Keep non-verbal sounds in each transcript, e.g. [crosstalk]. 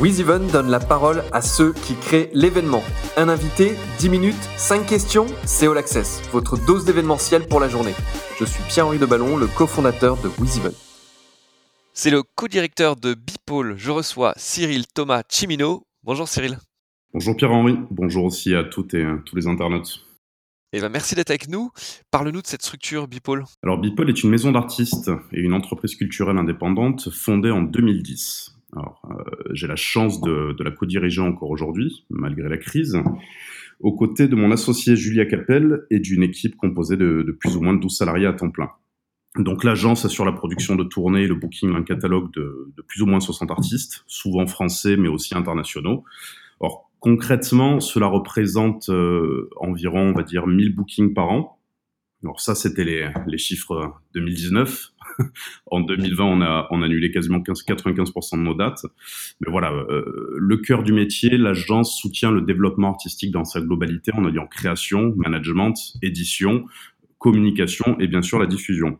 WizEven donne la parole à ceux qui créent l'événement. Un invité, 10 minutes, 5 questions, c'est All Access, votre dose d'événementiel pour la journée. Je suis Pierre-Henri Deballon, le cofondateur de WizEven. C'est le co-directeur de Bipole. Je reçois Cyril Thomas Chimino. Bonjour Cyril. Bonjour Pierre-Henri. Bonjour aussi à toutes et tous les internautes. Eh ben, merci d'être avec nous. Parle-nous de cette structure Bipole. Alors Bipole est une maison d'artistes et une entreprise culturelle indépendante fondée en 2010. Alors, euh, j'ai la chance de, la co-diriger encore aujourd'hui, malgré la crise, aux côtés de mon associé Julia Capel et d'une équipe composée de, plus ou moins de 12 salariés à temps plein. Donc l'agence assure la production de tournées le booking d'un catalogue de, plus ou moins 60 artistes, souvent français mais aussi internationaux. Or concrètement, cela représente euh, environ, on va dire, 1000 bookings par an, alors ça, c'était les, les chiffres 2019. [laughs] en 2020, on a, on a annulé quasiment 15, 95% de nos dates. Mais voilà, euh, le cœur du métier, l'agence soutient le développement artistique dans sa globalité en alliant création, management, édition, communication et bien sûr la diffusion.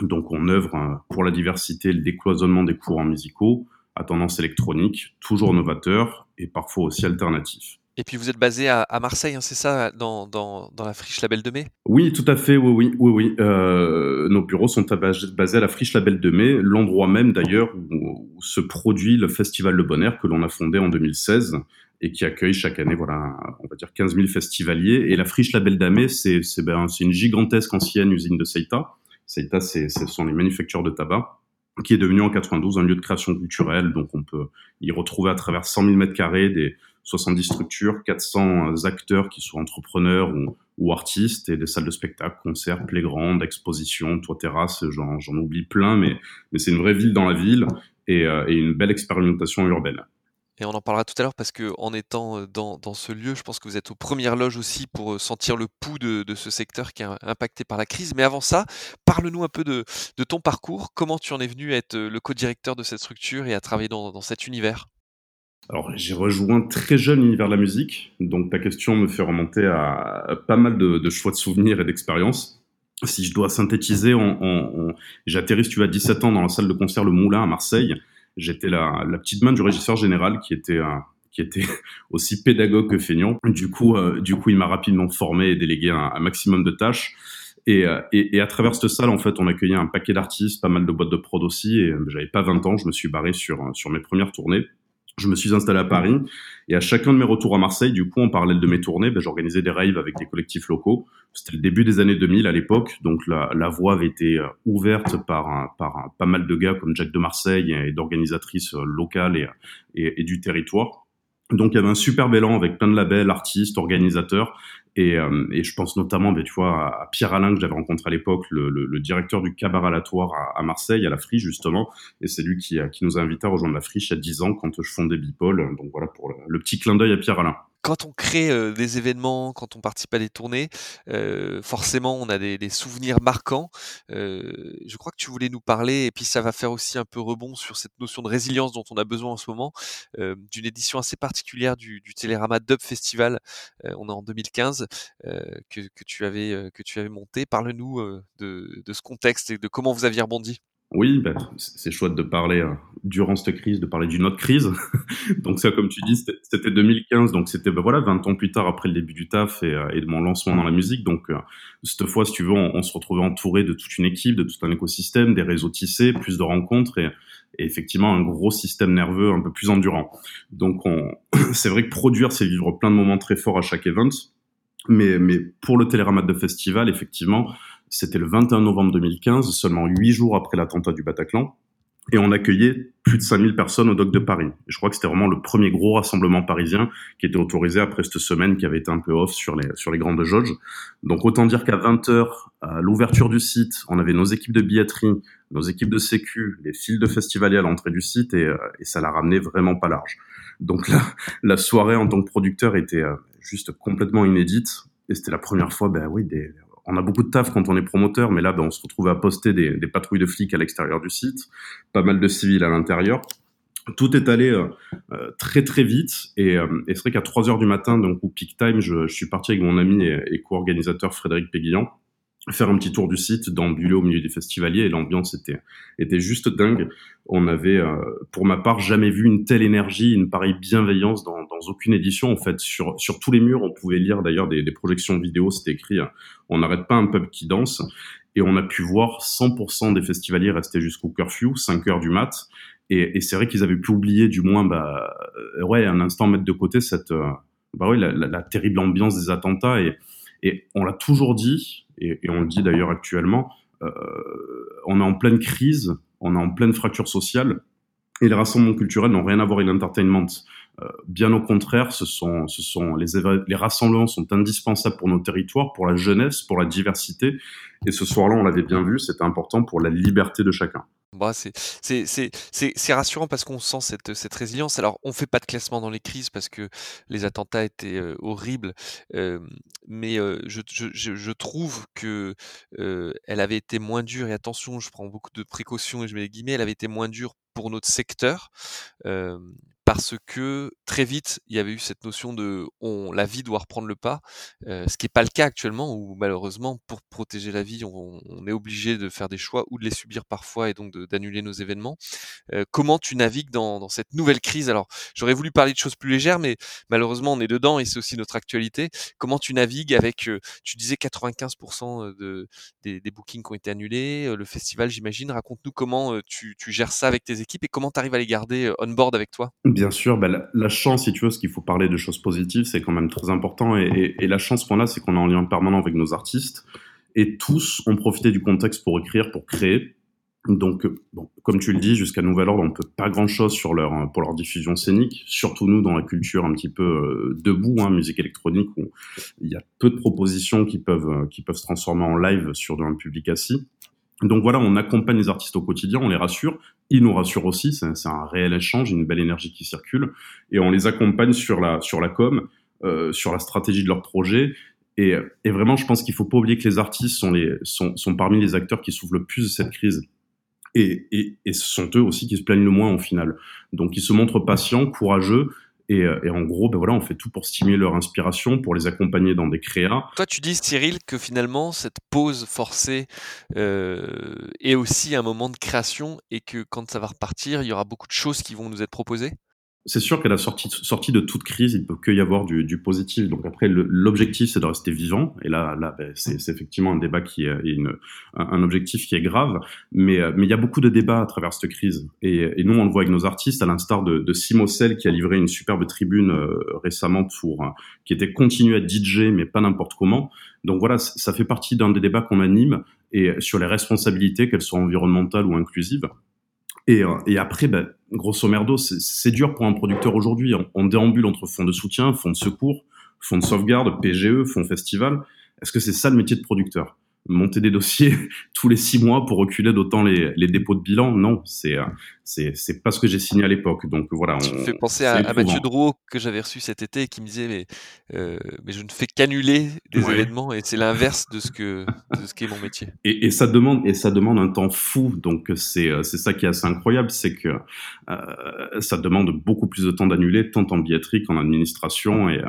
Donc on œuvre euh, pour la diversité le décloisonnement des courants musicaux à tendance électronique, toujours novateur et parfois aussi alternatif. Et puis vous êtes basé à, Marseille, hein, c'est ça, dans, dans, la friche Label de Mai? Oui, tout à fait, oui, oui, oui. oui. Euh, nos bureaux sont basés à la friche Label de Mai, l'endroit même d'ailleurs où, se produit le Festival Le Bonheur que l'on a fondé en 2016 et qui accueille chaque année, voilà, on va dire 15 000 festivaliers. Et la friche Label d'Amé, c'est ben, une gigantesque ancienne usine de Seita. Seita, ce sont les manufactures de tabac qui est devenu en 92 un lieu de création culturelle. Donc on peut y retrouver à travers 100 000 mètres carrés des 70 structures, 400 acteurs qui sont entrepreneurs ou, artistes et des salles de spectacle, concerts, playgrounds, expositions, toits terrasses, j'en oublie plein, mais, c'est une vraie ville dans la ville et, euh, et une belle expérimentation urbaine. Et on en parlera tout à l'heure parce que en étant euh, dans, ce lieu, je pense que vous êtes aux premières loges aussi pour euh, sentir le pouls de, ce secteur qui est impacté par la crise. Mais avant ça, parle-nous un peu de, ton parcours. Comment tu en es venu à être le co-directeur de cette structure et à travailler dans cet univers? Alors, j'ai rejoint très jeune l'univers de la musique, donc ta question me fait remonter à pas mal de, choix de souvenirs et d'expériences. Si je dois synthétiser, on, on, j'ai atterri, si tu as 17 ans, dans la salle de concert Le Moulin à Marseille. J'étais la, petite main du régisseur général qui était qui était [laughs] aussi pédagogue que feignant. Du coup, euh, du coup, il m'a rapidement formé et délégué un, maximum de tâches. Et, euh, et, et, à travers cette salle, en fait, on accueillait un paquet d'artistes, pas mal de boîtes de prod aussi. Et j'avais pas 20 ans, je me suis barré sur sur mes premières tournées je me suis installé à Paris et à chacun de mes retours à Marseille, du coup, en parallèle de mes tournées, ben, j'organisais des raves avec des collectifs locaux. C'était le début des années 2000 à l'époque, donc la, la voie avait été euh, ouverte par, par pas mal de gars comme Jack de Marseille et d'organisatrices euh, locales et, et, et, du territoire. Donc il y avait un super élan avec plein de labels, artistes, organisateurs, et, euh, et, je pense notamment, ben, tu vois, à Pierre Alain que j'avais rencontré à l'époque, le, le, le, directeur du cabaret à, à, Marseille, à la Friche justement, et c'est lui qui, qui nous a invités à rejoindre la Friche il y a 10 ans quand je fondais Bipol. Donc voilà pour le petit clin d'œil à Pierre Alain quand on crée des événements, quand on participe à des tournées, forcément on a des, souvenirs marquants. Je crois que tu voulais nous parler, et puis ça va faire aussi un peu rebond sur cette notion de résilience dont on a besoin en ce moment, d'une édition assez particulière du, du Télérama Dub Festival. On est en 2015 que, tu avais que tu avais monté. Parle-nous de ce contexte et de comment vous aviez rebondi. Oui, bah, c'est chouette de parler euh, durant cette crise, de parler d'une autre crise. [laughs] donc ça, comme tu dis, c'était 2015, donc c'était bah, voilà 20 ans plus tard après le début du taf et, euh, de mon lancement dans la musique. Donc euh, cette fois, si tu veux, on, se retrouvait entouré de toute une équipe, de tout un écosystème, des réseaux tissés, plus de rencontres et, et effectivement un gros système nerveux un peu plus endurant. Donc [coughs] c'est vrai que produire, c'est vivre plein de moments très forts à chaque event. Mais, mais pour le Télérama de Festival, effectivement, c'était le 21 novembre 2015, seulement huit jours après l'attentat du Bataclan. Et on accueillait plus de 5000 personnes au Doc de Paris. Je crois que c'était vraiment le premier gros rassemblement parisien qui était autorisé après cette semaine qui avait été un peu off sur les, sur les grandes jauges. Donc autant dire qu'à 20h, à l'ouverture du site, on avait nos équipes de billetterie, nos équipes de sécu, les fils de festivaliers à l'entrée du site et, euh, et ça l'a ramené vraiment pas large. Donc là, la soirée en tant que producteur était euh, juste complètement inédite. Et c'était la première fois, ben oui, des, on a beaucoup de taf quand on est promoteur, mais là, ben, on se retrouve à poster des, patrouilles de flics à l'extérieur du site, pas mal de civils à l'intérieur. Tout est allé euh, euh, très très vite et, euh, et c'est vrai qu'à 3 heures du matin, donc au peak time, je, suis parti avec mon ami et, co-organisateur Frédéric Péguillon faire un petit tour du site, d'ambuler au milieu des festivaliers et l'ambiance était était juste dingue. On avait, euh, pour ma part, jamais vu une telle énergie, une pareille bienveillance dans, dans aucune édition. En fait, sur sur tous les murs, on pouvait lire d'ailleurs des, des projections vidéo. C'était écrit euh, "On n'arrête pas un peuple qui danse" et on a pu voir 100% des festivaliers rester jusqu'au curfew, 5 heures du mat. Et, et c'est vrai qu'ils avaient pu oublier, du moins, bah, euh, ouais, un instant mettre de côté cette, bah ouais, la, la, la terrible ambiance des attentats et et on l'a toujours dit, et, on le dit d'ailleurs actuellement, euh, on est en pleine crise, on est en pleine fracture sociale, et les rassemblements culturels n'ont rien à voir avec l'entertainment. Euh, bien au contraire, ce sont, les, rassemblements sont indispensables pour nos territoires, pour la jeunesse, pour la diversité. Et ce soir-là, on l'avait bien vu, c'était important pour la liberté de chacun. Bah, c'est rassurant parce qu'on sent cette, résilience. Alors, on fait pas de classement dans les crises parce que les attentats étaient euh, horribles, mais je, trouve que elle avait été moins dure. Et attention, je prends beaucoup de précautions et je mets les guillemets. Elle avait été moins dure pour notre secteur parce que très vite, il y avait eu cette notion de on, la vie doit reprendre le pas, euh, ce qui n'est pas le cas actuellement, où malheureusement, pour protéger la vie, on, on, est obligé de faire des choix ou de les subir parfois et donc d'annuler nos événements. Euh, comment tu navigues dans, dans, cette nouvelle crise? Alors, j'aurais voulu parler de choses plus légères, mais malheureusement, on est dedans et c'est aussi notre actualité. Comment tu navigues avec, euh, tu disais 95% de, des, des, bookings qui ont été annulés, euh, le festival, j'imagine. Raconte-nous comment tu, tu, gères ça avec tes équipes et comment tu arrives à les garder on board avec toi? Bien sûr, bah, la, chance, si tu veux, ce qu'il faut parler de choses positives, c'est quand même très important. Et, la chance qu'on a, c'est qu'on est en lien permanent avec nos artistes. Et tous ont profité du contexte pour écrire, pour créer. Donc, comme tu le dis, jusqu'à nouvel ordre, on peut pas grand-chose pour leur diffusion scénique. Surtout nous, dans la culture un petit peu euh, debout, hein, musique électronique, où il y a peu de propositions qui peuvent euh, qui peuvent se transformer en live sur un public assis. Donc voilà, on accompagne les artistes au quotidien, on les rassure, ils nous rassurent aussi, c'est un réel échange, une belle énergie qui circule, et on les accompagne sur la, sur la com, euh, sur la stratégie de leur projet. Et, et vraiment, je pense qu'il faut pas oublier que les artistes sont, les, sont, sont parmi les acteurs qui souffrent le plus de cette crise. Et, et, et ce sont eux aussi qui se plaignent le moins au final. Donc ils se montrent patients, courageux, et, et, en gros, ben voilà, on fait tout pour stimuler leur inspiration, pour les accompagner dans des créas. Toi, tu dis, Cyril, que finalement, cette pause forcée euh, est aussi un moment de création et que quand ça va repartir, il y aura beaucoup de choses qui vont nous être proposées? C'est sûr qu'à la sortie, sortie de toute crise, il peut que y avoir du, du positif. Donc après, l'objectif, c'est de rester vivant. Et là, là, ben, c'est effectivement un débat qui est une, un objectif qui est grave. Mais, euh, mais il y a beaucoup de débats à travers cette crise. Et, et nous, on le voit avec nos artistes, à l'instar de, de Simocel, qui a livré une superbe tribune euh, récemment pour, euh, qui était continué à DJ, mais pas n'importe comment. Donc voilà, ça fait partie d'un des débats qu'on anime et sur les responsabilités, qu'elles soient environnementales ou inclusives. Et, euh, et après, bah, grosso merdo, c'est dur pour un producteur aujourd'hui. On, on, déambule entre fonds de soutien, fonds de secours, fonds de sauvegarde, PGE, fonds festival. Est-ce que c'est ça le métier de producteur? Monter des dossiers [laughs] tous les six mois pour reculer d'autant les, les, dépôts de bilan. Non, c'est euh, c'est c'est pas ce que j'ai signé à l'époque. Donc voilà. On, me fais penser à, à, Mathieu Drouot que j'avais reçu cet été et qui me disait mais euh, mais je ne fais qu'annuler des ouais. événements et c'est l'inverse de ce que de ce qui est mon métier. [laughs] Et, et, ça demande et ça demande un temps fou. Donc c'est euh, c'est ça qui est assez incroyable, c'est que euh, ça demande beaucoup plus de temps d'annuler, tant en billetterie qu'en administration et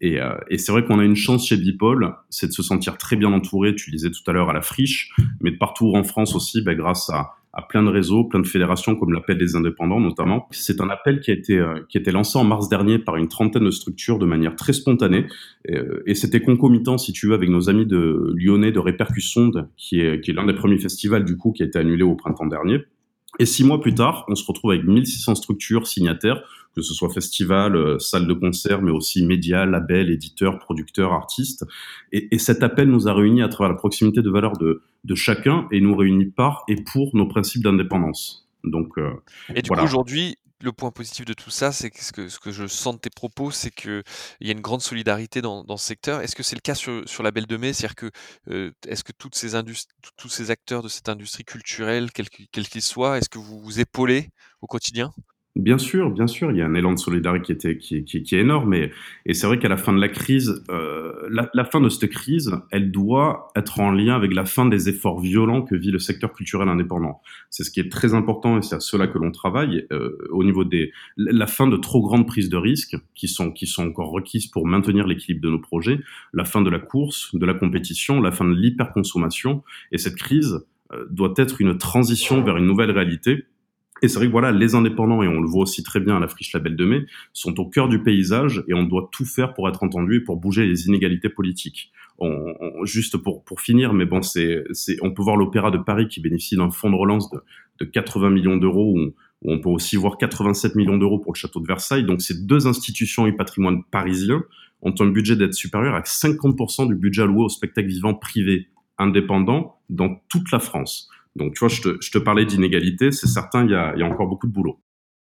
et, euh, et c'est vrai qu'on a une chance chez Bipol, c'est de se sentir très bien entouré, tu disais tout à l'heure à la friche, mais de partout en France aussi, bah, grâce à, plein de réseaux, plein de fédérations comme l'appel des indépendants notamment. C'est un appel qui a été euh, qui a été lancé en mars dernier par une trentaine de structures de manière très spontanée et, euh, et c'était concomitant si tu veux avec nos amis de Lyonnais de Répercussonde qui est qui est l'un des premiers festivals du coup qui a été annulé au printemps dernier. Et six mois plus tard, on se retrouve avec 1600 structures signataires, que ce soit festival, euh, salle de concert, mais aussi médias, labels, éditeurs, producteurs, artistes. Et, et, cet appel nous a réunis à travers la proximité de valeurs de, de chacun et nous réunit par et pour nos principes d'indépendance. Donc, euh, et du voilà. coup, aujourd'hui, le point positif de tout ça, c'est que ce, que ce que je sens de tes propos, c'est qu'il y a une grande solidarité dans, dans ce secteur. Est-ce que c'est le cas sur, sur la Belle de Mai? C'est-à-dire que euh, est-ce que toutes ces tous ces acteurs de cette industrie culturelle, quels qu'ils qu soient, est-ce que vous vous épaulez au quotidien? Bien sûr, bien sûr, il y a un élan de solidarité qui, est énorme, et, et c'est vrai qu'à la fin de la crise, euh, la, la, fin de cette crise, elle doit être en lien avec la fin des efforts violents que vit le secteur culturel indépendant. C'est ce qui est très important, et c'est à cela que l'on travaille euh, au niveau des la fin de trop grandes prises de risques qui sont qui sont encore requises pour maintenir l'équilibre de nos projets, la fin de la course, de la compétition, la fin de l'hyperconsommation, et cette crise euh, doit être une transition vers une nouvelle réalité et c'est vrai que voilà, les indépendants, et on le voit aussi très bien à la friche Label de Mai, sont au cœur du paysage et on doit tout faire pour être entendu et pour bouger les inégalités politiques. On, juste pour, pour finir, mais bon, c'est, c'est, on peut voir l'Opéra de Paris qui bénéficie d'un fonds de relance de, de 80 millions d'euros, où, on peut aussi voir 87 millions d'euros pour le château de Versailles. Donc ces deux institutions et patrimoine parisien ont un budget d'aide supérieur à 50% du budget alloué au spectacle vivant privé indépendant dans toute la France. Donc, tu vois, je te, je te parlais d'inégalité, c'est certain, il y a, y a, encore beaucoup de boulot.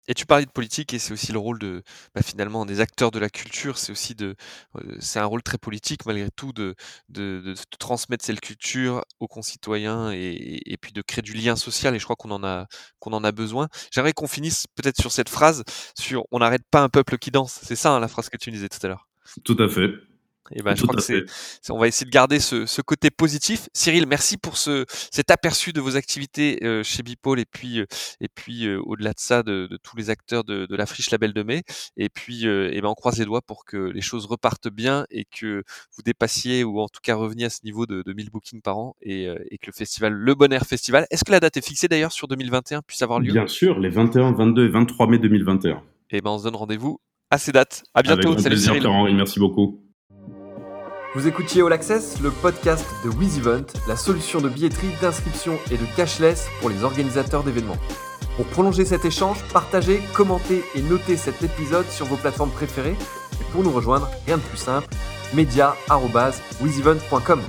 Et tu parlais de politique, et c'est aussi le rôle de, bah, finalement, des acteurs de la culture. C'est aussi de, euh, c'est un rôle très politique malgré tout de, de, de, transmettre cette culture aux concitoyens et, et, puis de créer du lien social. Et je crois qu'on en a, qu'on en a besoin. J'aimerais qu'on finisse peut-être sur cette phrase sur "On n'arrête pas un peuple qui danse". C'est ça hein, la phrase que tu disais tout à l'heure. Tout à fait. Et ben, je crois que c'est, on va essayer de garder ce, ce, côté positif. Cyril, merci pour ce, cet aperçu de vos activités euh, chez Bipole et puis, euh, et puis euh, au-delà de ça, de, de, tous les acteurs de, de, la friche Label de Mai. Et puis, et ben, on croise les doigts pour que les choses repartent bien et que vous dépassiez ou en tout cas reveniez à ce niveau de, de 1000 bookings par an et, et, que le festival, le Bon Air Festival, est-ce que la date est fixée d'ailleurs sur 2021 puisse avoir lieu? Bien sûr, les 21, 22 et 23 mai 2021. Et ben, on se donne rendez-vous à ces dates. À bientôt. Avec Salut plaisir, Cyril. Merci beaucoup. Vous écoutiez All Access, le podcast de WizEvent, la solution de billetterie, d'inscription et de cashless pour les organisateurs d'événements. Pour prolonger cet échange, partagez, commentez et notez cet épisode sur vos plateformes préférées. Et pour nous rejoindre, rien de plus simple, media.wizevent.com.